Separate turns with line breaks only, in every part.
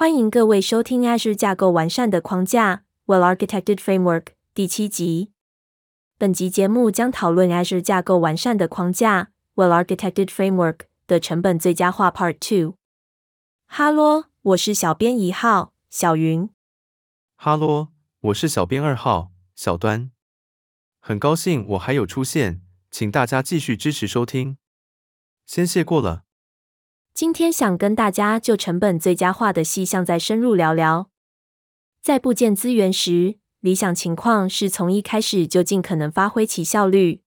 欢迎各位收听 Azure 架构完善的框架 （Well-Architected Framework） 第七集。本集节目将讨论 Azure 架构完善的框架 （Well-Architected Framework） 的成本最佳化 Part Two。哈喽，我是小编一号小云。
哈喽，我是小编二号小端。很高兴我还有出现，请大家继续支持收听。先谢过了。
今天想跟大家就成本最佳化的细项再深入聊聊。在部件资源时，理想情况是从一开始就尽可能发挥其效率。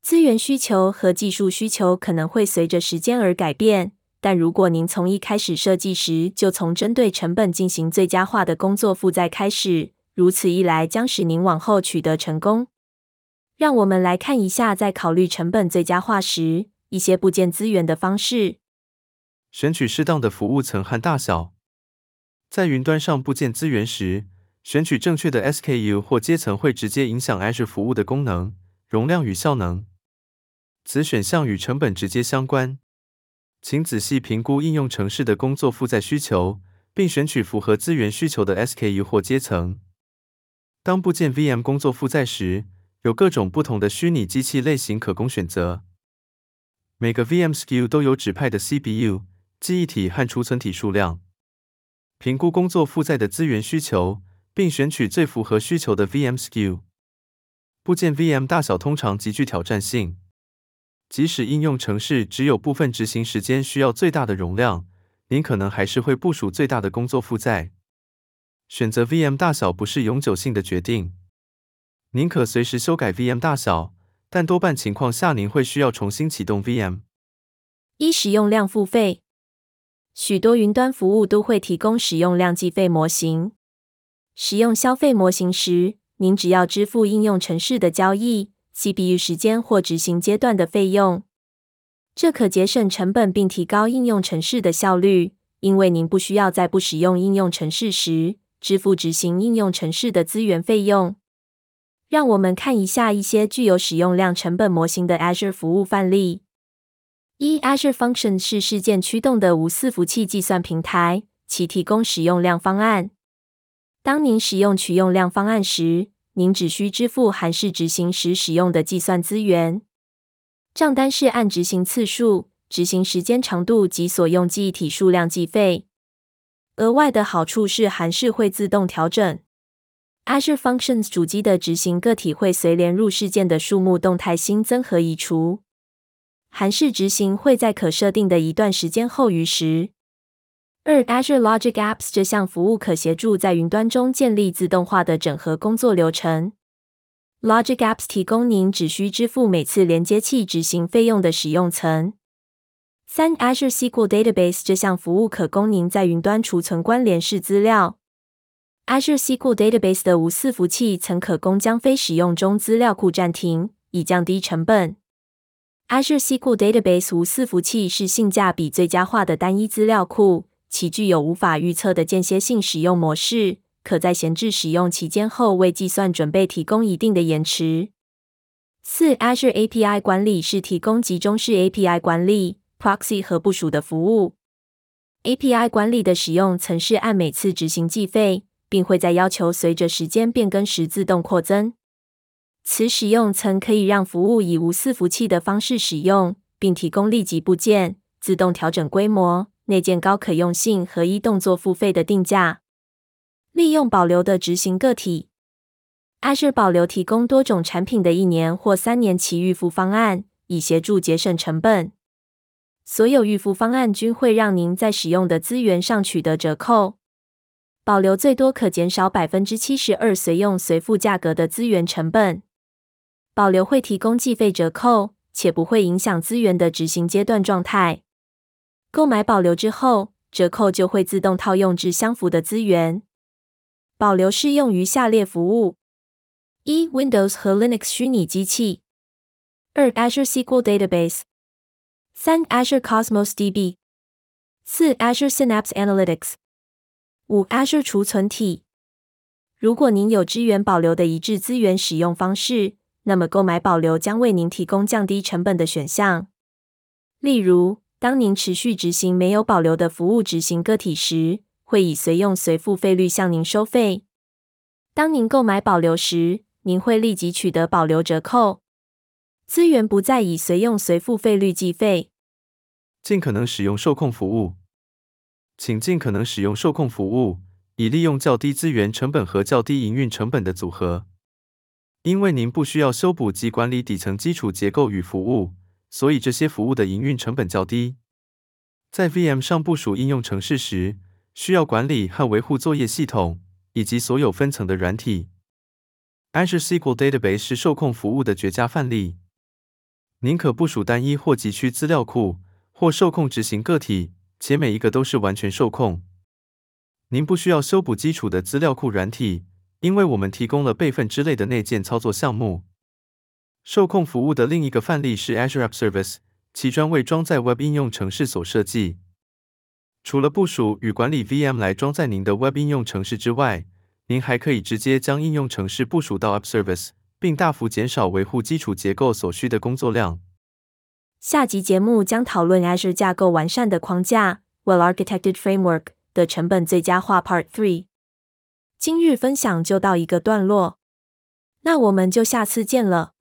资源需求和技术需求可能会随着时间而改变，但如果您从一开始设计时就从针对成本进行最佳化的工作负载开始，如此一来将使您往后取得成功。让我们来看一下在考虑成本最佳化时一些部件资源的方式。
选取适当的服务层和大小。在云端上布建资源时，选取正确的 SKU 或阶层会直接影响 Azure 服务的功能、容量与效能。此选项与成本直接相关。请仔细评估应用程式的工作负载需求，并选取符合资源需求的 SKU 或阶层。当布建 VM 工作负载时，有各种不同的虚拟机器类型可供选择。每个 VM SKU 都有指派的 CPU。记忆体和储存体数量，评估工作负载的资源需求，并选取最符合需求的 VM SKU。部件 VM 大小通常极具挑战性，即使应用程式只有部分执行时间需要最大的容量，您可能还是会部署最大的工作负载。选择 VM 大小不是永久性的决定，您可随时修改 VM 大小，但多半情况下您会需要重新启动 VM。
一、使用量付费。许多云端服务都会提供使用量计费模型。使用消费模型时，您只要支付应用程式的交易、CPU 时间或执行阶段的费用。这可节省成本并提高应用程式的效率，因为您不需要在不使用应用程式时支付执行应用程式的资源费用。让我们看一下一些具有使用量成本模型的 Azure 服务范例。一 Azure Functions 是事件驱动的无伺服器计算平台，其提供使用量方案。当您使用取用量方案时，您只需支付函式执行时使用的计算资源。账单是按执行次数、执行时间长度及所用记忆体数量计费。额外的好处是函式会自动调整。Azure Functions 主机的执行个体会随连入事件的数目动态新增和移除。函式执行会在可设定的一段时间后逾时。二 Azure Logic Apps 这项服务可协助在云端中建立自动化的整合工作流程。Logic Apps 提供您只需支付每次连接器执行费用的使用层。三 Azure SQL Database 这项服务可供您在云端储存关联式资料。Azure SQL Database 的无伺服器曾可供将非使用中资料库暂停，以降低成本。Azure SQL Database 无伺服器是性价比最佳化的单一资料库，其具有无法预测的间歇性使用模式，可在闲置使用期间后为计算准备提供一定的延迟。四 Azure API 管理是提供集中式 API 管理、Proxy 和部署的服务。API 管理的使用层是按每次执行计费，并会在要求随着时间变更时自动扩增。此使用层可以让服务以无伺服器的方式使用，并提供立即部件、自动调整规模、内建高可用性和一动作付费的定价。利用保留的执行个体，Azure 保留提供多种产品的一年或三年期预付方案，以协助节省成本。所有预付方案均会让您在使用的资源上取得折扣。保留最多可减少百分之七十二随用随付价格的资源成本。保留会提供计费折扣，且不会影响资源的执行阶段状态。购买保留之后，折扣就会自动套用至相符的资源。保留适用于下列服务：一、Windows 和 Linux 虚拟机器；二、Azure SQL Database；三、Azure Cosmos DB；四、Azure Synapse Analytics；五、Azure 储存体。如果您有支援保留的一致资源使用方式，那么，购买保留将为您提供降低成本的选项。例如，当您持续执行没有保留的服务执行个体时，会以随用随付费率向您收费。当您购买保留时，您会立即取得保留折扣。资源不再以随用随付费率计费。
尽可能使用受控服务，请尽可能使用受控服务，以利用较低资源成本和较低营运成本的组合。因为您不需要修补及管理底层基础结构与服务，所以这些服务的营运成本较低。在 VM 上部署应用程式时，需要管理和维护作业系统以及所有分层的软体。Azure SQL Database 是受控服务的绝佳范例。您可部署单一或集区资料库，或受控执行个体，且每一个都是完全受控。您不需要修补基础的资料库软体。因为我们提供了备份之类的内建操作项目，受控服务的另一个范例是 Azure App Service，其专为装载 Web 应用程式所设计。除了部署与管理 VM 来装载您的 Web 应用程式之外，您还可以直接将应用程式部署到 App Service，并大幅减少维护基础结构所需的工作量。
下集节目将讨论 Azure 架构完善的框架 （Well-architected framework） 的成本最佳化 Part Three。今日分享就到一个段落，那我们就下次见了。